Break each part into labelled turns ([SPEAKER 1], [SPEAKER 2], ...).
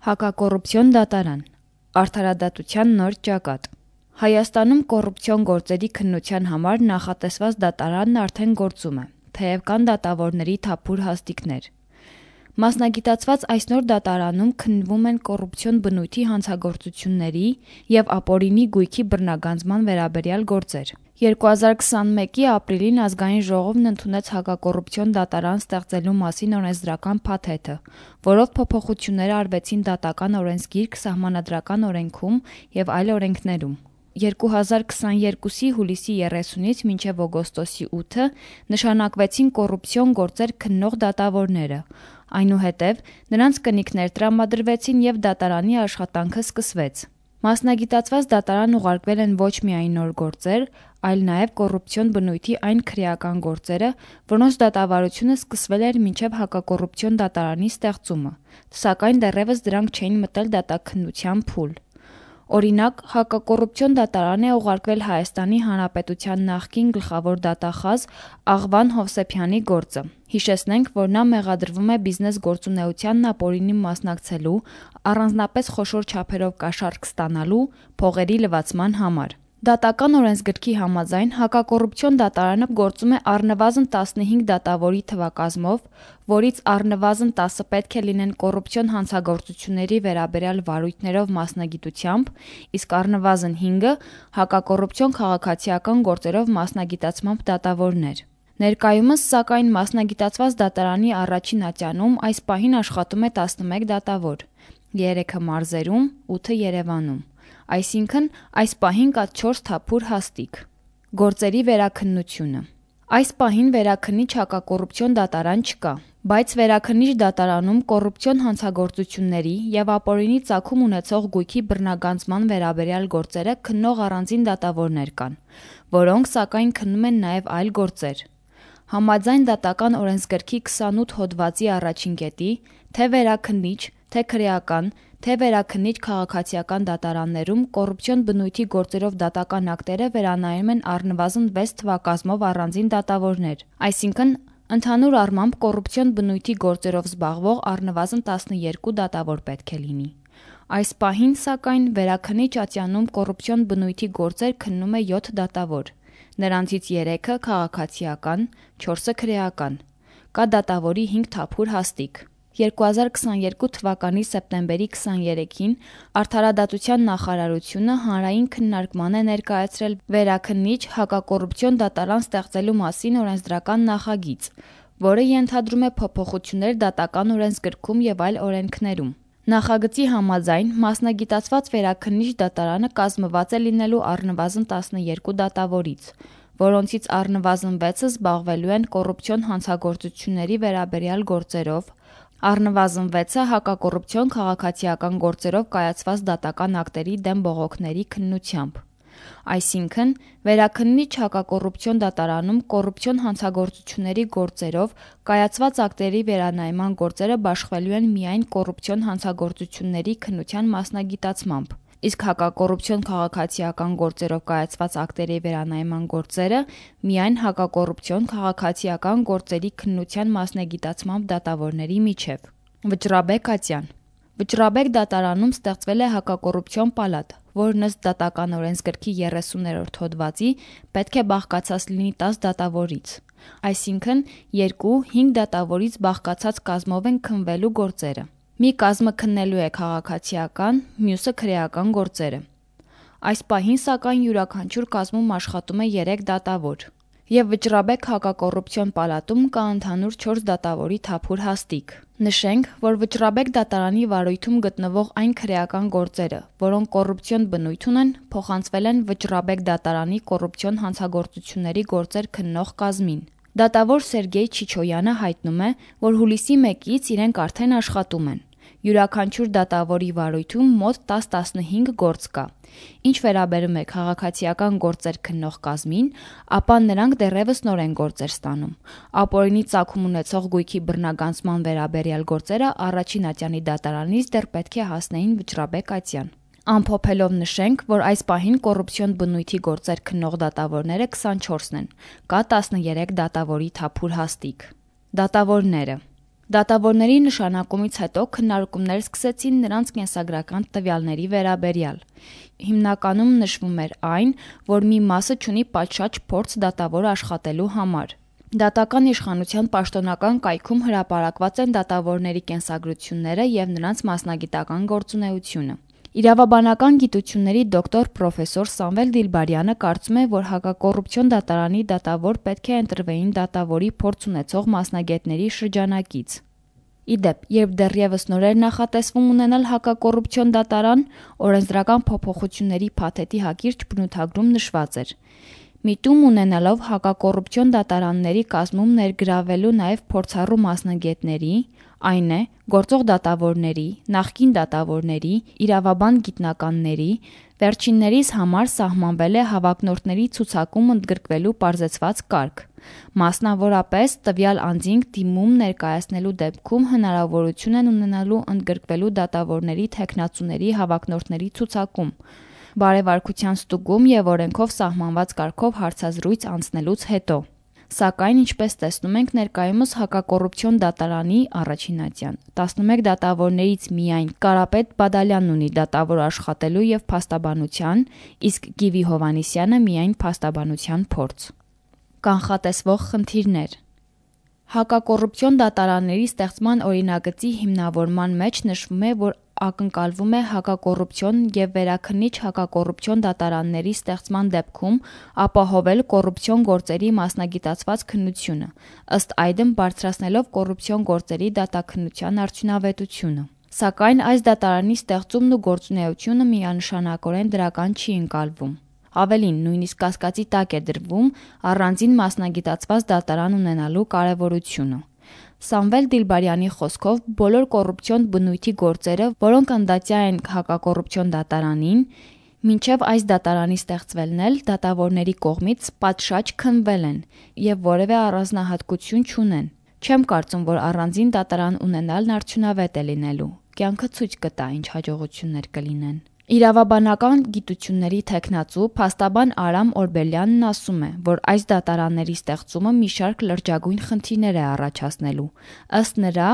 [SPEAKER 1] Հակակոռուպցիոն դատարան Արդարադատության նոր ճակատ Հայաստանում կոռուպցիոն գործերի քննության համար նախատեսված դատարանն արդեն գործում է, թեև կան դատավորների թափուր հաստիքներ։ Մասնագիտացված այս նոր դատարանում քննվում են կոռուպցիոն բնույթի հանցագործությունների եւ ապօրինի գույքի բռնագանձման վերաբերյալ գործեր։ 2021-ի ապրիլին Ազգային ժողովն ընդունեց հակակոռուպցիոն դատարան ստեղծելու մասին օրենսդրական փաթեթը, որով փոփոխություններ արվեցին Դատական օրենսգիրք, Սահմանադրական օրենքում եւ այլ օրենքներում։ 2022-ի հուլիսի 30-ից մինչև օգոստոսի 8-ը նշանակվեցին կոռուպցիոն գործեր քննող դատավորները։ Այնուհետև նրանց կնիքներ տրամադրվեցին եւ դատարանի աշխատանքը սկսվեց։ Մասնագիտացված դատարան ուղարկվել են ոչ միայն նոր գործեր, այլ նաեւ կոռուպցիոն բնույթի այն քրեական գործերը, որոնց դատավարությունը սկսվել էր մինչև հակակոռուպցիոն դատարանի ստեղծումը, սակայն դեռևս դրանք չէին մտել դատաքննության փուլ։ Օրինակ, հակակոռուպցիոն դատարան է ուղարկվել Հայաստանի Հանրապետության նախկին գլխավոր դատախազ Աղվան Հովսեփյանի գործը։ Հիշեցնենք, որ նա մեղադրվում է բիզնես գործունեությանն ապօրինի մասնակցելու, առանձնապես խոշոր չափերով կաշառք ստանալու, փողերի լվացման համար։ Դատական օրենսգրքի համաձայն հակակոռուպցիոն դատարանը գործում է առնվազն 15 դատավորի թվակազմով, որից առնվազն 10-ը պետք է լինեն կոռուպցիոն հանցագործությունների վերաբերյալ վարույթներով մասնագիտությամբ, իսկ առնվազն 5-ը հակակոռուպցիոն քաղաքացիական գործերով մասնագիտացմամբ դատավորներ։ Ներկայումս, սակայն, մասնագիտացված դատարանի առաջին ատյանում այս պահին աշխատում է 11 դատավոր՝ 3-ը մարզերում, 8-ը Երևանում։ Այսինքն, այս պահին կա 4 թափուր հաստիք։ Գործերի վերաքննությունը Այս պահին վերաքննիչ հակակոռուպցիոն դատարան չկա, բայց վերաքննիչ դատարանում կոռուպցիոն հանցագործությունների եւ ապօրինի ծագում ունեցող գույքի բռնագանձման վերաբերյալ գործերը քննող առանձին դատավորներ կան, որոնք սակայն քննում են նաեւ այլ գործեր։ Համաձայն Դատական օրենսգրքի 28 հոդվածի առաջին կետի, թե վերաքննիչ, թե քրեական, թե վերաքննիչ քաղաքացիական դատարաններում կոռուպցիոն բնույթի գործերով դատական ակտերը վերանայում են առնվազն 6 թվակազմով առանձին դատավորներ, այսինքն ընդհանուր առմամբ կոռուպցիոն բնույթի գործերով զբաղվող առնվազն 12 դատավոր պետք է լինի։ Այս պահին, սակայն, վերաքննիչ ատյանում կոռուպցիոն բնույթի գործեր քննում է 7 դատավոր, նրանցից 3-ը քաղաքացիական, 4-ը քրեական։ Կա դատավորի 5 թափուր հաստիք։ 2022 թվականի սեպտեմբերի 23-ին Արդարադատության նախարարությունը հանրային քննարկման է ներկայացրել Վերաքննիչ հակակոռուպցիոն դատարան ստեղծելու մասին օրենսդրական նախագիծ, որը ենթադրում է փոփոխություններ Դատական օրենսգրքում եւ այլ օրենքներում։ Նախագծի համաձայն մասնագիտացված Վերաքննիչ դատարանը կազմված է լինելու առնվազն 12 դատավորից, որոնցից առնվազն 6-ը զբաղվելու են կոռուպցիոն հանցագործությունների վերաբերյալ գործերով, առնվազն 6-ը հակակոռուպցիոն քաղաքացիական գործերով կայացված դատական ակտերի դեմ բողոքների քննությամբ։ Այսինքն, Վերաքննիչ հակակոռուպցիոն դատարանում կոռուպցիոն հանցագործությունների գործերով կայացված ակտերի վերանայման գործերը բաշխվելու են միայն կոռուպցիոն հանցագործությունների քննության մասնագիտացմամբ, իսկ հակակոռուպցիոն քաղաքացիական գործերով կայացված ակտերի վերանայման գործերը միայն հակակոռուպցիոն քաղաքացիական գործերի քննության մասնագիտացմամբ դատավորների միջև։ Վճռաբեկ Ատյան. Վճռաբեկ դատարանում ստեղծվել է հակակոռուպցիոն պալատ, որն ըստ Դատական օրենսգրքի 30-րդ հոդվածի պետք է բաղկացած լինի 10 դատավորից։ Այսինքն 2-5 դատավորից բաղկացած կազմով են քննվելու գործերը։ Մի կազմը քննելու է քաղաքացիական, մյուսը քրեական գործերը։ Այս պահին սակայն յուրաքանչյուր կազմում աշխատում է 3 դատավոր, եւ Վճռաբեկ հակակոռուպցիոն պալատում կա ընդհանուր 4 դատավորի թափուր հաստիք։ Նշենք, որ Վճռաբեկ դատարանի վարույթում գտնվող այն քրեական գործերը, որոնք կոռուպցիոն բնույթ ունեն, փոխանցվել են Վճռաբեկ դատարանի կոռուպցիոն հանցագործությունների գործեր քննող կազմին։ Դատավոր Սերգեյ Չիչոյանը հայտնում է, որ հուլիսի 1-ից իրենք արդեն աշխատում են։ Յուրաքանչյուր դատավորի վարույթում մոտ 10-15 գործ կա։ Ինչ վերաբերում է քաղաքացիական գործեր քննող կազմին, ապա նրանք դեռևս նոր են գործեր ստանում։ Ապօրինի ծագում ունեցող գույքի բռնագանձման վերաբերյալ գործերը առաջին ատյանի դատարանից դեռ պետք է հասնեին Վճռաբեկ ատյան։ Ամփոփելով նշենք, որ այս պահին կոռուպցիոն բնույթի գործեր քննող դատավորները 24-ն են։ Կա 13 դատավորի թափուր հաստիք։ Դատավորները Դատավորների նշանակումից հետո քննարկումներ սկսեցին նրանց կենսագրական տվյալների վերաբերյալ։ Հիմնականում նշվում էր այն, որ մի մասը ունի պատշաճ փորձ դատավոր աշխատելու համար։ Դատական իշխանության պաշտոնական կայքում հրապարակված են դատավորների կենսագրությունները եւ նրանց մասնագիտական գործունեությունը։ Իրավաբանական գիտությունների դոկտոր պրոֆեսոր Սամվել Դիլբարյանը կարծում է, որ հակակոռուպցիոն դատարանի դատավոր պետք է ընտրվեին դատավորի փորձ ունեցող մասնագետների շրջանակից։ Իդեպ, երբ դեռևս նոր էր նախատեսվում ունենալ հակակոռուպցիոն դատարան, օրենսդրական փոփոխությունների փաթեթի հակիրճ բնութագրում նշված էր. Միտում ունենալով հակակոռուպցիոն դատարանների կազմում ներգրավելու նաև փորձառու մասնագետների, այն է, գործող դատավորների, նախկին դատավորների, իրավաբան գիտնականների, վերջիններիս համար սահմանվել է հավակնորդների ցուցակում ընդգրկվելու պարզեցված կարգ։ Մասնավորապես, տվյալ անձինք դիմում ներկայացնելու դեպքում հնարավորություն են ունենալու ընդգրկվելու դատավորների թեկնածուների հավակնորդների ցուցակում, բարևարկության ստուգում եւ օրենքով սահմանված կարգով հարցազրույց անցնելուց հետո։ Սակայն, ինչպես տեսնում ենք, ներկայումս հակակոռուպցիոն դատարանի առաջինատյան 11 դատավորներից միայն Կարապետ Բադալյանն ունի դատավոր աշխատելու եւ փաստաբանության, իսկ Գիվի Հովանիսյանը միայն փաստաբանության փորձ։ Կանխատեսվող խնդիրներ. Հակակոռուպցիոն դատարանների ստեղծման օրինագծի հիմնավորման մեջ նշվում է, որ ակնկալվում է հակակոռուպցիոն եւ վերաքննիչ հակակոռուպցիոն դատարանների ստեղծման դեպքում ապահովել կոռուպցիոն գործերի մասնագիտացված քննությունը, ըստ այդմ բարձրացնելով կոռուպցիոն գործերի դատաքննության արդյունավետությունը։ Սակայն այս դատարանի ստեղծումն ու գործունեությունը միանշանակորեն դրական չի ընկալվում։ Ավելին, նույնիսկ կասկածի տակ է դրվում առանձին մասնագիտացված դատարան ունենալու կարևորությունը։ Սամվել Դիլբարյանի խոսքով բոլոր կոռուպցիոն բնույթի գործերը, որոնք անդատյա են հակակոռուպցիոն դատարանին, մինչև այս դատարանի ստեղծվելն էլ դատավորների կողմից պատշաճ քննվել են եւ որևէ առանձնահատկություն չունեն։ Չեմ կարծում, որ առանձին դատարան ունենալն արդյունավետ է լինելու։ Կյանքը ցույց կտա, ինչ հաջողություններ կլինեն։ Իրավաբանական գիտությունների թեկնածու փաստաբան Արամ Օրբելյանն ասում է, որ այս դատարանների ստեղծումը մի շարք լրջագույն խնդիրներ է առաջացնելու։ Ըստ նրա,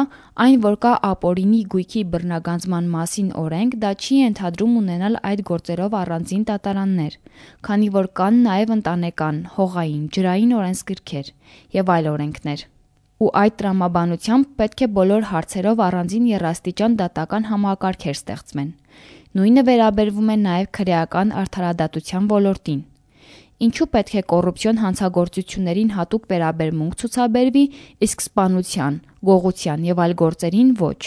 [SPEAKER 1] այն, որ կա ապօրինի գույքի բռնագանձման մասին օրենք, դա չի ենթադրում ունենալ այդ գործերով առանձին դատարաններ, քանի որ կան նաև ընտանեկան, հողային, ջրային օրենսգրքեր եւ այլ օրենքներ ու այդ տրամաբանությամբ պետք է բոլոր հարցերով առանձին երաստիճան դատական համակարգեր ստեղծվեն։ Նույնը վերաբերվում է նաև քրեական արդարադատության ոլորտին։ Ինչու պետք է կոռուպցիոն հանցագործություններին հատուկ վերաբերմունք ցուցաբերվի, իսկ սպանության, գողության եւ այլ գործերին ոչ։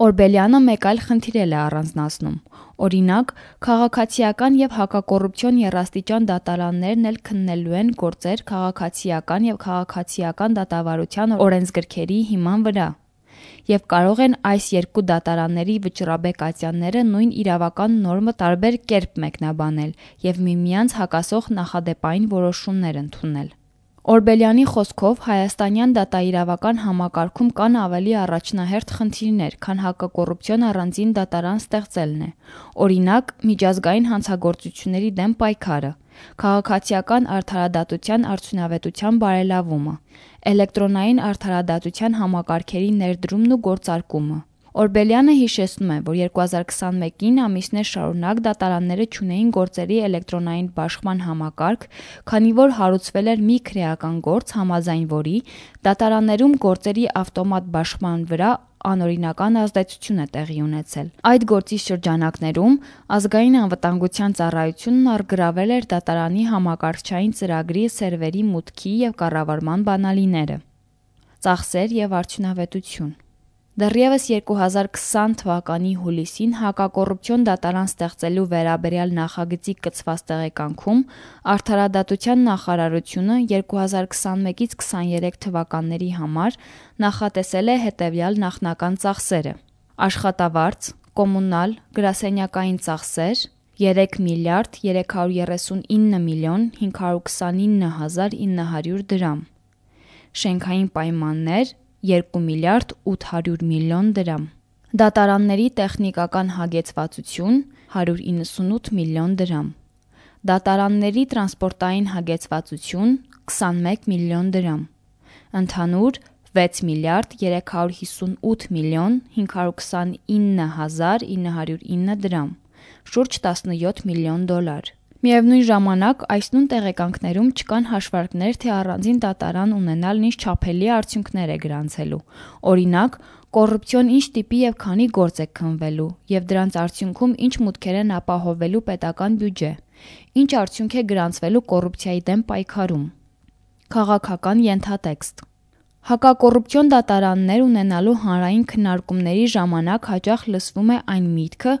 [SPEAKER 1] Օրբելյանը մեկ այլ խնդիր է առանձնացնում։ Օրինակ, քաղաքացիական եւ հակակոռուպցիոն երաստիճան դատարաններն էլ քննելու են գործեր քաղաքացիական եւ քաղաքացիական դատավարության օրենսգրքերի հիման վրա եւ կարող են այս երկու դատարանների վճռաբեկատյանները նույն իրավական նորմը տարբեր կերպ մեկնաբանել եւ միմյանց հակասող նախադեպային որոշումներ ընդունել։ Օրբելյանի խոսքով հայաստանյան դատաիրավական համակարգում կան ավելի առաջնահերթ խնդիրներ, քան հակակոռուպցիոն առանձին դատարան ստեղծելն է։ Օրինակ, միջազգային հանցագործությունների դեմ պայքարը, քաղաքացիական արդարադատության արդյունավետության բարելավումը, էլեկտրոնային արդարադատության համակարգերի ներդրումն ու գործարկումը։ Օրբելյանը հիշեցնում է, որ 2021-ին ամիսներ շարունակ դատարանները ճունեին գործերի էլեկտրոնային բաշխման համակարգ, քանի որ հարուցվել էր մի քրեական գործ, համաձայն որի դատարաններում գործերի ավտոմատ բաշխման վրա անօրինական ազդեցություն է տեղի ունեցել։ Այդ գործի շրջանակներում ազգային անվտանգության ծառայությունն առգրավել էր դատարանի համակարգչային ծրագրի սերվերի մուտքի եւ կառավարման բանալիները։ Ծախսեր եւ արդյունավետություն Դեռևս 2020 թվականի հուլիսին հակակոռուպցիոն դատարան ստեղծելու վերաբերյալ նախագծի կցված տեղեկանքում Արդարադատության նախարարությունը 2021-ից 23 թվականների համար նախատեսել է հետևյալ նախնական ծախսերը. աշխատավարձ, կոմունալ, գրասենյակային ծախսեր 3 միլիարդ 339 միլիոն 529 հազար 900 դրամ, շենքային պայմաններ 2 միլիարդ 800 միլիոն դրամ։ Դատարանների տեխնիկական հագեցվածություն 198 միլիոն դրամ։ Դատարանների տրանսպորտային հագեցվածություն 21 միլիոն դրամ։ Ընդհանուր 6 միլիարդ 358 միլիոն 529 հազար 909 դրամ, շուրջ 17 միլիոն դոլար։ Միևնույն ժամանակ այս նույն տեղեկանքներում չկան հաշվարկներ, թե առանձին դատարան ունենալն ինչ չափելի արդյունքներ է գրանցելու։ Օրինակ, կոռուպցիոն ինչ տիպի եւ քանի գործ է քննվելու եւ դրանց արդյունքում ինչ մուտքեր են ապահովելու պետական բյուջե։ Ինչ արդյունք է գրանցվելու կոռուպցիայի դեմ պայքարում։ Քաղաքական ենթատեքստ. Հակակոռուպցիոն դատարաններ ունենալու հանրային քննարկումների ժամանակ հաճախ լսվում է այն միտքը,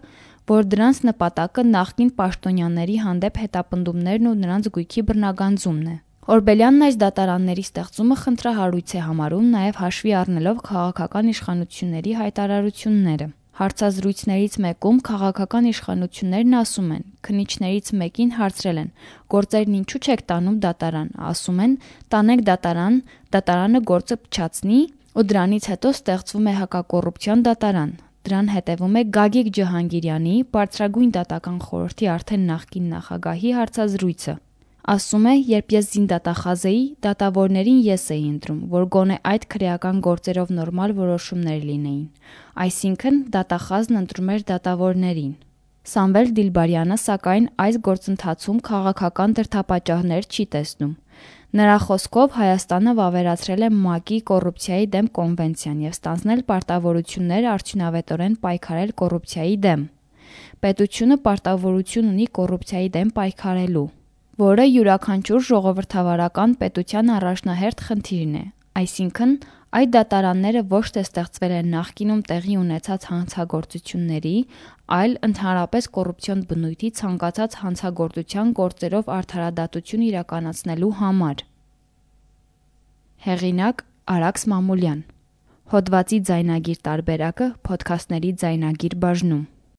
[SPEAKER 1] որ դրանց նպատակը նախկին պաշտոնյաների հանդեպ հետապնդումներն ու նրանց գույքի բռնագանձումն է։ Օրբելյանն այս դատարանների ստեղծումը խնդրահարույց է համարում նաև հաշվի առնելով քաղաքական իշխանությունների հայտարարությունները։ Հարցազրույցներից մեկում քաղաքական իշխանություններն ասում են, քննիչներից մեկին հարցրել են. «Գործերն ինչու չեք տանում դատարան»։ Ասում են. «Տանենք դատարան, դատարանը գործը փչացնի, ու դրանից հետո ստեղծվում է հակակոռուպցիոն դատարան»։ Դրան հետևում է Գագիկ Ջհանգիրյանի բարձրագույն դատական խորհրդի արդեն նախկին նախագահի հարցազրույցը։ Ասում է, երբ ես զինդատախազ էի, դատավորներին ես էի ընտրում, որ գոնե այդ քրեական գործերով նորմալ որոշումներ լինեին։ Այսինքն դատախազն ընտրում էր դատավորներին։ Սամվել Դիլբարյանը սակայն այս գործընթացում քաղաքական դրդապատճառներ չի տեսնում։ Նրա խոսքով Հայաստանը վավերացրել է ՄԱԿ-ի կոռուպցիայի դեմ կոնվենցիան եւ ստանձնել պարտավորություններ արդյունավետորեն պայքարել կոռուպցիայի դեմ։ Պետությունը պարտավորություն ունի կոռուպցիայի դեմ պայքարելու, որը յուրաքանչյուր ժողովրդավարական պետության առաջնահերթ խնդիրն է։ Այսինքն, այդ դատարանները ոչ թե ստեղծվել են նախկինում տեղի ունեցած հանցագործությունների, այլ ընդհանրապես կոռուպցիոն բնույթի ցանկացած հանցագործության գործերով արդարադատություն իրականացնելու համար։ Հեղինակ Արաքս Մամուլյան Հոդվացի ձայնագիր տարբերակը ոդքասթների ձայնագիր բաժնում